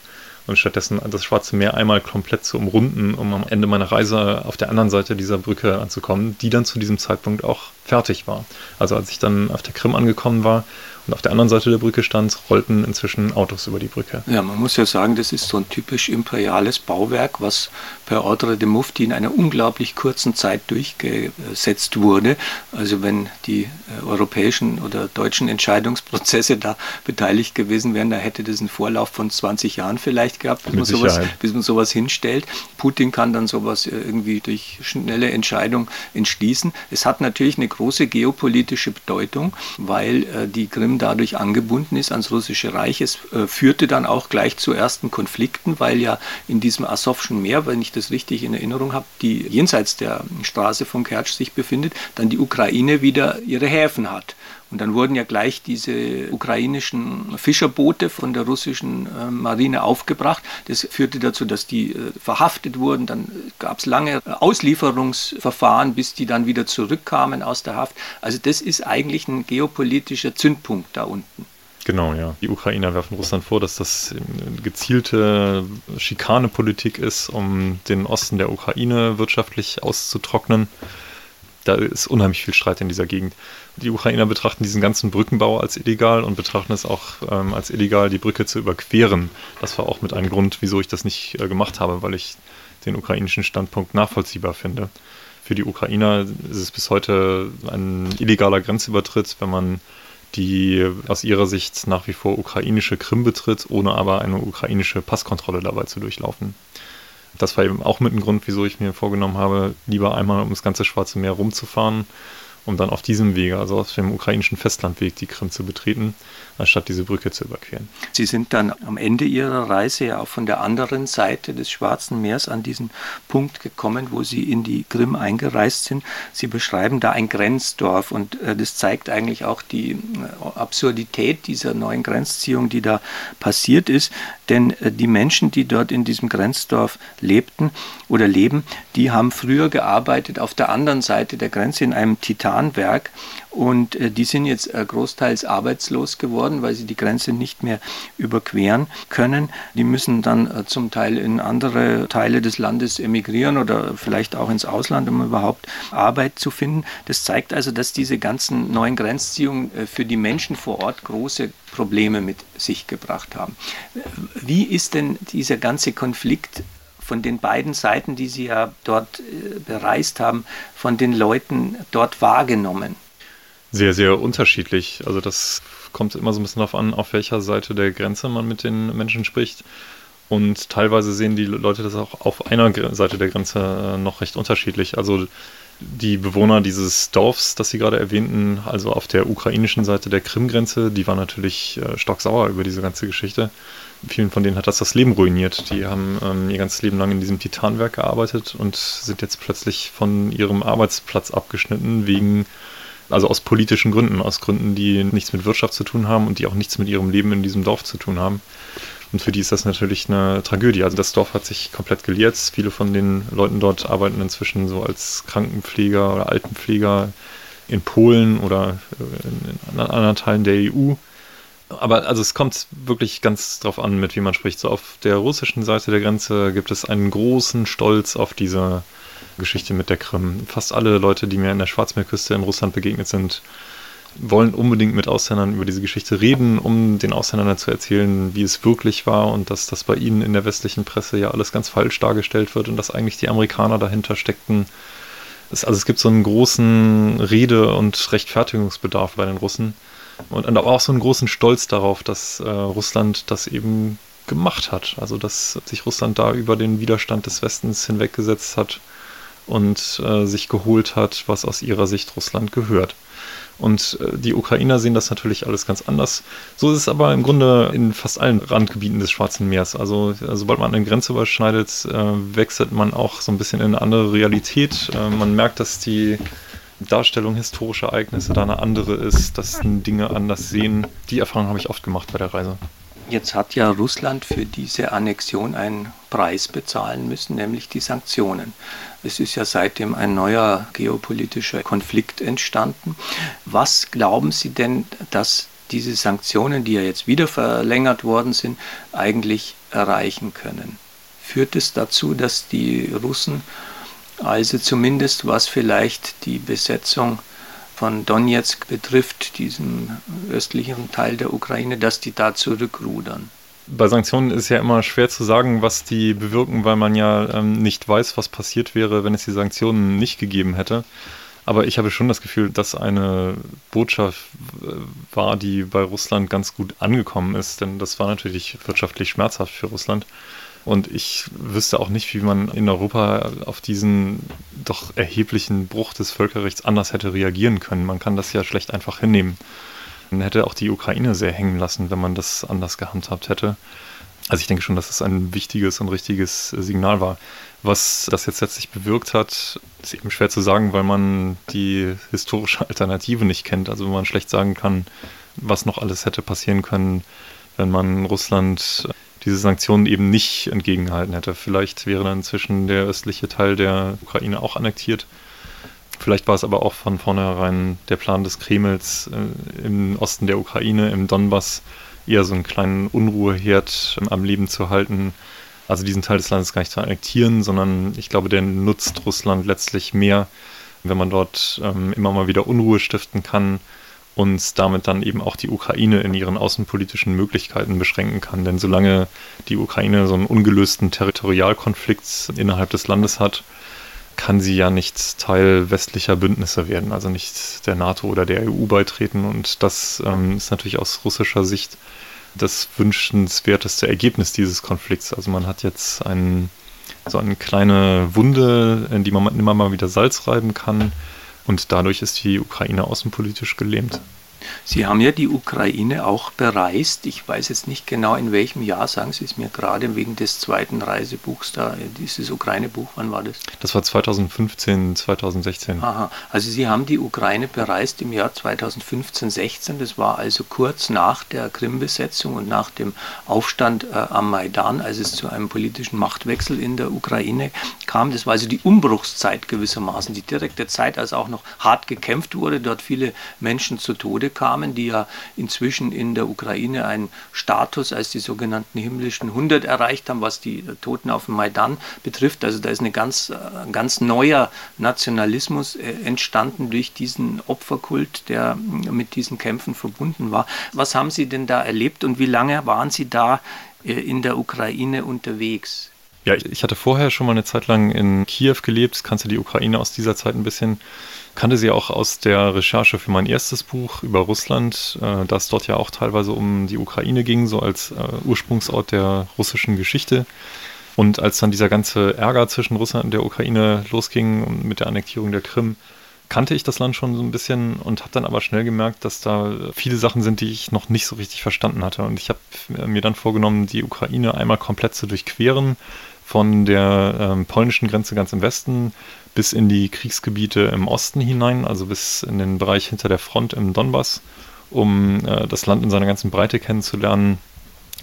und stattdessen das Schwarze Meer einmal komplett zu umrunden, um am Ende meiner Reise auf der anderen Seite dieser Brücke anzukommen, die dann zu diesem Zeitpunkt auch fertig war. Also als ich dann auf der Krim angekommen war und auf der anderen Seite der Brücke stand, rollten inzwischen Autos über die Brücke. Ja, man muss ja sagen, das ist so ein typisch imperiales Bauwerk, was per Ordre de Mufti in einer unglaublich kurzen Zeit durchgesetzt wurde. Also wenn die äh, europäischen oder deutschen Entscheidungsprozesse da beteiligt gewesen wären, da hätte das einen Vorlauf von 20 Jahren vielleicht gehabt, bis, man sowas, bis man sowas hinstellt. Putin kann dann sowas äh, irgendwie durch schnelle Entscheidung entschließen. Es hat natürlich eine große geopolitische Bedeutung, weil äh, die Krim dadurch angebunden ist ans russische Reich. Es äh, führte dann auch gleich zu ersten Konflikten, weil ja in diesem Asowschen Meer, wenn ich das richtig in Erinnerung habe, die jenseits der Straße von Kertsch sich befindet, dann die Ukraine wieder ihre Häfen hat. Und dann wurden ja gleich diese ukrainischen Fischerboote von der russischen äh, Marine aufgebracht. Das führte dazu, dass die äh, verhaftet wurden. Dann gab es lange Auslieferungsverfahren, bis die dann wieder zurückkamen aus der Haft. Also das ist eigentlich ein geopolitischer Zündpunkt da unten. Genau, ja. Die Ukrainer werfen Russland vor, dass das gezielte Schikanepolitik ist, um den Osten der Ukraine wirtschaftlich auszutrocknen. Da ist unheimlich viel Streit in dieser Gegend. Die Ukrainer betrachten diesen ganzen Brückenbau als illegal und betrachten es auch ähm, als illegal, die Brücke zu überqueren. Das war auch mit einem Grund, wieso ich das nicht äh, gemacht habe, weil ich den ukrainischen Standpunkt nachvollziehbar finde. Für die Ukrainer ist es bis heute ein illegaler Grenzübertritt, wenn man die aus ihrer Sicht nach wie vor ukrainische Krim betritt, ohne aber eine ukrainische Passkontrolle dabei zu durchlaufen. Das war eben auch mit ein Grund, wieso ich mir vorgenommen habe, lieber einmal um das ganze Schwarze Meer rumzufahren, um dann auf diesem Wege, also auf dem ukrainischen Festlandweg, die Krim zu betreten anstatt diese Brücke zu überqueren. Sie sind dann am Ende Ihrer Reise ja auch von der anderen Seite des Schwarzen Meers an diesen Punkt gekommen, wo Sie in die Krim eingereist sind. Sie beschreiben da ein Grenzdorf und äh, das zeigt eigentlich auch die äh, Absurdität dieser neuen Grenzziehung, die da passiert ist. Denn äh, die Menschen, die dort in diesem Grenzdorf lebten oder leben, die haben früher gearbeitet auf der anderen Seite der Grenze in einem Titanwerk und die sind jetzt großteils arbeitslos geworden, weil sie die Grenze nicht mehr überqueren können. Die müssen dann äh, zum Teil in andere Teile des Landes emigrieren oder vielleicht auch ins Ausland, um überhaupt Arbeit zu finden. Das zeigt also, dass diese ganzen neuen Grenzziehungen für die Menschen vor Ort große Probleme mit sich gebracht haben. Wie ist denn dieser ganze Konflikt von den beiden Seiten, die Sie ja dort bereist haben, von den Leuten dort wahrgenommen? Sehr, sehr unterschiedlich. Also das kommt immer so ein bisschen darauf an, auf welcher Seite der Grenze man mit den Menschen spricht. Und teilweise sehen die Leute das auch auf einer Seite der Grenze äh, noch recht unterschiedlich. Also die Bewohner dieses Dorfs, das Sie gerade erwähnten, also auf der ukrainischen Seite der Krimgrenze, die waren natürlich äh, stocksauer über diese ganze Geschichte. Vielen von denen hat das das Leben ruiniert. Die haben ähm, ihr ganzes Leben lang in diesem Titanwerk gearbeitet und sind jetzt plötzlich von ihrem Arbeitsplatz abgeschnitten wegen also aus politischen Gründen, aus Gründen, die nichts mit Wirtschaft zu tun haben und die auch nichts mit ihrem Leben in diesem Dorf zu tun haben. Und für die ist das natürlich eine Tragödie. Also das Dorf hat sich komplett geleert. Viele von den Leuten dort arbeiten inzwischen so als Krankenpfleger oder Altenpfleger in Polen oder in anderen Teilen der EU. Aber also es kommt wirklich ganz drauf an, mit wie man spricht. So auf der russischen Seite der Grenze gibt es einen großen Stolz auf diese Geschichte mit der Krim. Fast alle Leute, die mir in der Schwarzmeerküste in Russland begegnet sind, wollen unbedingt mit Ausländern über diese Geschichte reden, um den Ausländern zu erzählen, wie es wirklich war und dass das bei ihnen in der westlichen Presse ja alles ganz falsch dargestellt wird und dass eigentlich die Amerikaner dahinter steckten. Es, also es gibt so einen großen Rede- und Rechtfertigungsbedarf bei den Russen und, und auch so einen großen Stolz darauf, dass äh, Russland das eben gemacht hat. Also dass sich Russland da über den Widerstand des Westens hinweggesetzt hat und äh, sich geholt hat, was aus ihrer Sicht Russland gehört. Und äh, die Ukrainer sehen das natürlich alles ganz anders. So ist es aber im Grunde in fast allen Randgebieten des Schwarzen Meers. Also sobald man eine Grenze überschneidet, äh, wechselt man auch so ein bisschen in eine andere Realität. Äh, man merkt, dass die Darstellung historischer Ereignisse da eine andere ist, dass Dinge anders sehen. Die Erfahrung habe ich oft gemacht bei der Reise. Jetzt hat ja Russland für diese Annexion einen Preis bezahlen müssen, nämlich die Sanktionen. Es ist ja seitdem ein neuer geopolitischer Konflikt entstanden. Was glauben Sie denn, dass diese Sanktionen, die ja jetzt wieder verlängert worden sind, eigentlich erreichen können? Führt es dazu, dass die Russen also zumindest was vielleicht die Besetzung von Donetsk betrifft, diesem östlichen Teil der Ukraine, dass die da zurückrudern. Bei Sanktionen ist ja immer schwer zu sagen, was die bewirken, weil man ja ähm, nicht weiß, was passiert wäre, wenn es die Sanktionen nicht gegeben hätte. Aber ich habe schon das Gefühl, dass eine Botschaft äh, war, die bei Russland ganz gut angekommen ist, denn das war natürlich wirtschaftlich schmerzhaft für Russland. Und ich wüsste auch nicht, wie man in Europa auf diesen doch erheblichen Bruch des Völkerrechts anders hätte reagieren können. Man kann das ja schlecht einfach hinnehmen. Man hätte auch die Ukraine sehr hängen lassen, wenn man das anders gehandhabt hätte. Also ich denke schon, dass es ein wichtiges und richtiges Signal war. Was das jetzt letztlich bewirkt hat, ist eben schwer zu sagen, weil man die historische Alternative nicht kennt. Also man schlecht sagen kann, was noch alles hätte passieren können, wenn man Russland diese Sanktionen eben nicht entgegengehalten hätte. Vielleicht wäre dann inzwischen der östliche Teil der Ukraine auch annektiert. Vielleicht war es aber auch von vornherein der Plan des Kremls äh, im Osten der Ukraine, im Donbass, eher so einen kleinen Unruheherd am Leben zu halten, also diesen Teil des Landes gar nicht zu annektieren, sondern ich glaube, der nutzt Russland letztlich mehr, wenn man dort ähm, immer mal wieder Unruhe stiften kann und damit dann eben auch die Ukraine in ihren außenpolitischen Möglichkeiten beschränken kann. Denn solange die Ukraine so einen ungelösten Territorialkonflikt innerhalb des Landes hat, kann sie ja nicht Teil westlicher Bündnisse werden, also nicht der NATO oder der EU beitreten. Und das ähm, ist natürlich aus russischer Sicht das wünschenswerteste Ergebnis dieses Konflikts. Also man hat jetzt einen, so eine kleine Wunde, in die man immer mal wieder Salz reiben kann. Und dadurch ist die Ukraine außenpolitisch gelähmt. Sie haben ja die Ukraine auch bereist. Ich weiß jetzt nicht genau in welchem Jahr, sagen Sie es mir gerade wegen des zweiten Reisebuchs da, dieses Ukraine-Buch, wann war das? Das war 2015, 2016. Aha, also Sie haben die Ukraine bereist im Jahr 2015, 16. Das war also kurz nach der Krim-Besetzung und nach dem Aufstand äh, am Maidan, als es zu einem politischen Machtwechsel in der Ukraine kam. Das war also die Umbruchszeit gewissermaßen, die direkte Zeit, als auch noch hart gekämpft wurde, dort viele Menschen zu Tode kamen, die ja inzwischen in der Ukraine einen Status als die sogenannten himmlischen 100 erreicht haben, was die Toten auf dem Maidan betrifft. Also da ist ein ganz, ganz neuer Nationalismus äh, entstanden durch diesen Opferkult, der mit diesen Kämpfen verbunden war. Was haben Sie denn da erlebt und wie lange waren Sie da äh, in der Ukraine unterwegs? Ja, ich hatte vorher schon mal eine Zeit lang in Kiew gelebt, kannte die Ukraine aus dieser Zeit ein bisschen kannte sie auch aus der Recherche für mein erstes Buch über Russland, äh, das dort ja auch teilweise um die Ukraine ging, so als äh, Ursprungsort der russischen Geschichte. Und als dann dieser ganze Ärger zwischen Russland und der Ukraine losging mit der Annektierung der Krim, kannte ich das Land schon so ein bisschen und habe dann aber schnell gemerkt, dass da viele Sachen sind, die ich noch nicht so richtig verstanden hatte. Und ich habe mir dann vorgenommen, die Ukraine einmal komplett zu durchqueren, von der ähm, polnischen Grenze ganz im Westen bis in die Kriegsgebiete im Osten hinein, also bis in den Bereich hinter der Front im Donbass, um äh, das Land in seiner ganzen Breite kennenzulernen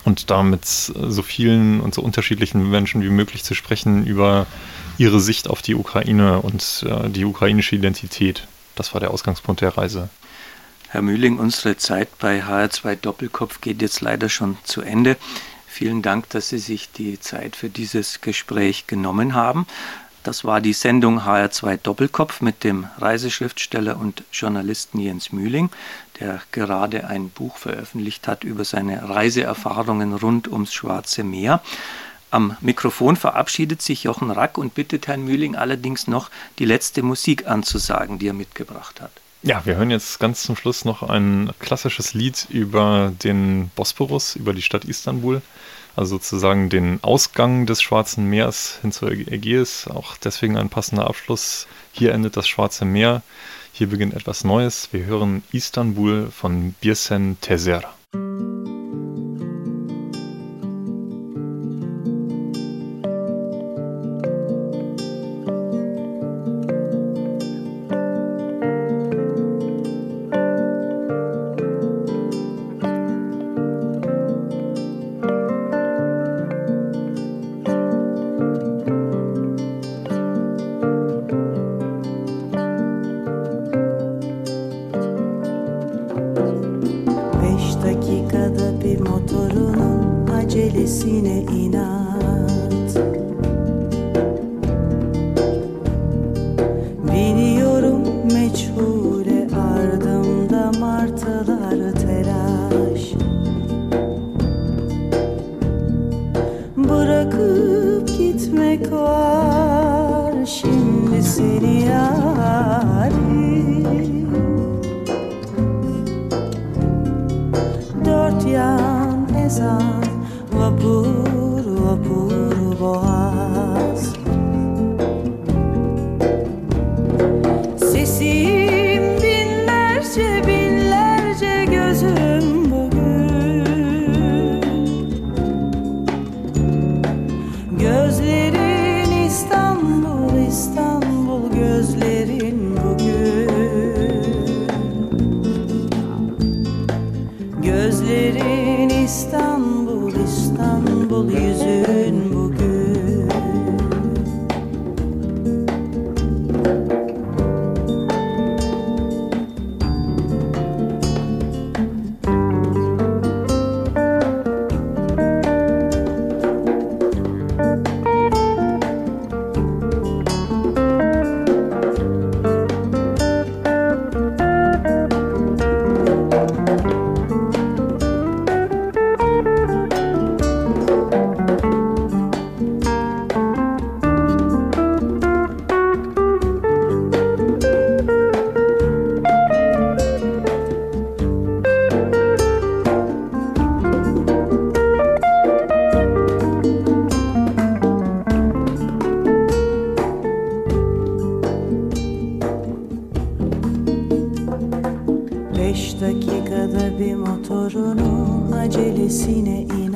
und damit so vielen und so unterschiedlichen Menschen wie möglich zu sprechen über ihre Sicht auf die Ukraine und äh, die ukrainische Identität. Das war der Ausgangspunkt der Reise. Herr Mühling, unsere Zeit bei HR2 Doppelkopf geht jetzt leider schon zu Ende. Vielen Dank, dass Sie sich die Zeit für dieses Gespräch genommen haben. Das war die Sendung HR2 Doppelkopf mit dem Reiseschriftsteller und Journalisten Jens Mühling, der gerade ein Buch veröffentlicht hat über seine Reiseerfahrungen rund ums Schwarze Meer. Am Mikrofon verabschiedet sich Jochen Rack und bittet Herrn Mühling allerdings noch die letzte Musik anzusagen, die er mitgebracht hat. Ja, wir hören jetzt ganz zum Schluss noch ein klassisches Lied über den Bosporus, über die Stadt Istanbul also sozusagen den Ausgang des Schwarzen Meers hin zur Ägäis. Auch deswegen ein passender Abschluss. Hier endet das Schwarze Meer, hier beginnt etwas Neues. Wir hören Istanbul von Birsen Tezer. Gözlerin İstanbul İstanbul yüzün bugün Beş dakikada bir motorunun acelesine in.